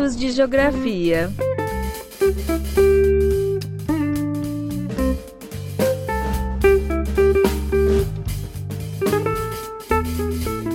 de geografia.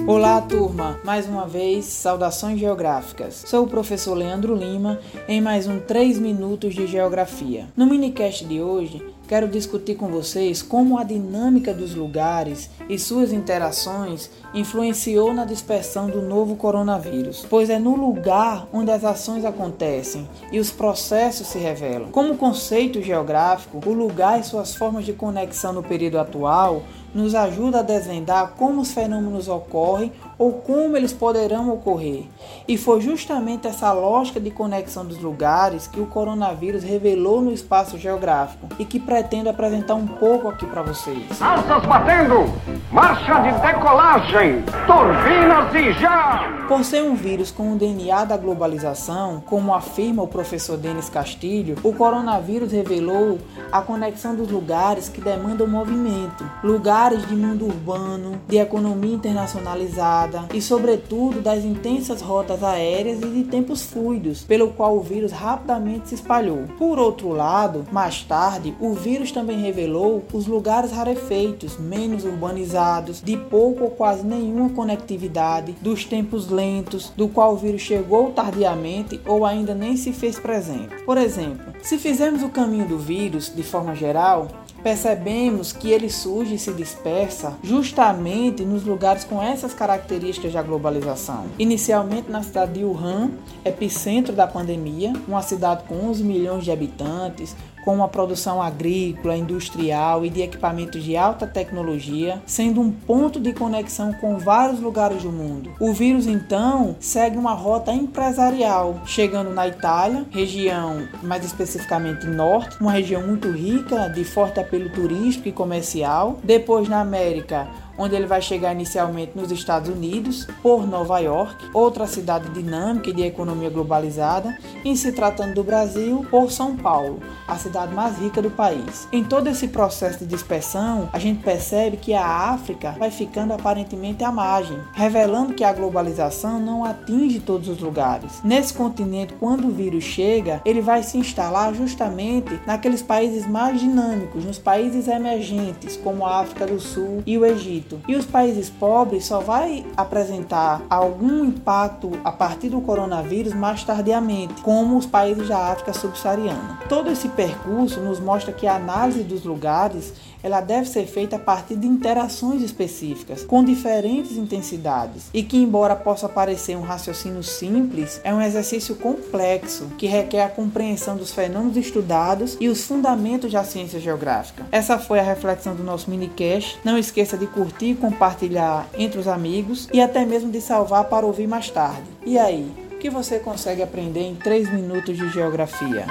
Olá, turma! Mais uma vez, saudações geográficas. Sou o professor Leandro Lima em mais um 3 minutos de geografia. No minicast de hoje, quero discutir com vocês como a dinâmica dos lugares e suas interações influenciou na dispersão do novo coronavírus, pois é no lugar onde as ações acontecem e os processos se revelam. Como conceito geográfico, o lugar e suas formas de conexão no período atual nos ajuda a desvendar como os fenômenos ocorrem ou como eles poderão ocorrer. E foi justamente essa lógica de conexão dos lugares que o coronavírus revelou no espaço geográfico e que pretendo apresentar um pouco aqui para vocês. Asas batendo! Marcha de decolagem! Turbinas e já! Por ser um vírus com o DNA da globalização, como afirma o professor Denis Castilho, o coronavírus revelou a conexão dos lugares que demandam movimento, lugares de mundo urbano, de economia internacionalizada e, sobretudo, das intensas rotas aéreas e de tempos fluidos, pelo qual o vírus rapidamente se espalhou. Por outro lado, mais tarde, o vírus também revelou os lugares rarefeitos, menos urbanizados, de pouco ou quase nenhuma conectividade, dos tempos lentos, do qual o vírus chegou tardiamente ou ainda nem se fez presente. Por exemplo, se fizermos o caminho do vírus de forma geral, percebemos que ele surge e se dispersa justamente nos lugares com essas características da globalização. Inicialmente na cidade de Wuhan, epicentro da pandemia, uma cidade com 11 milhões de habitantes, com uma produção agrícola, industrial e de equipamentos de alta tecnologia, sendo um ponto de conexão com vários lugares do mundo. O vírus então segue uma rota empresarial, chegando na Itália, região mais especificamente norte, uma região muito rica de forte apelo turístico e comercial. Depois na América, onde ele vai chegar inicialmente nos Estados Unidos, por Nova York, outra cidade dinâmica e de economia globalizada, e se tratando do Brasil, por São Paulo, a cidade mais rica do país. Em todo esse processo de dispersão, a gente percebe que a África vai ficando aparentemente à margem, revelando que a globalização não atinge todos os lugares. Nesse continente, quando o vírus chega, ele vai se instalar justamente naqueles países mais dinâmicos, nos países emergentes, como a África do Sul e o Egito. E os países pobres só vai apresentar algum impacto a partir do coronavírus mais tardiamente, como os países da África subsaariana. Todo esse percurso nos mostra que a análise dos lugares ela deve ser feita a partir de interações específicas, com diferentes intensidades, e que, embora possa parecer um raciocínio simples, é um exercício complexo que requer a compreensão dos fenômenos estudados e os fundamentos da ciência geográfica. Essa foi a reflexão do nosso minicast. Não esqueça de curtir e compartilhar entre os amigos e até mesmo de salvar para ouvir mais tarde. E aí, o que você consegue aprender em 3 minutos de geografia?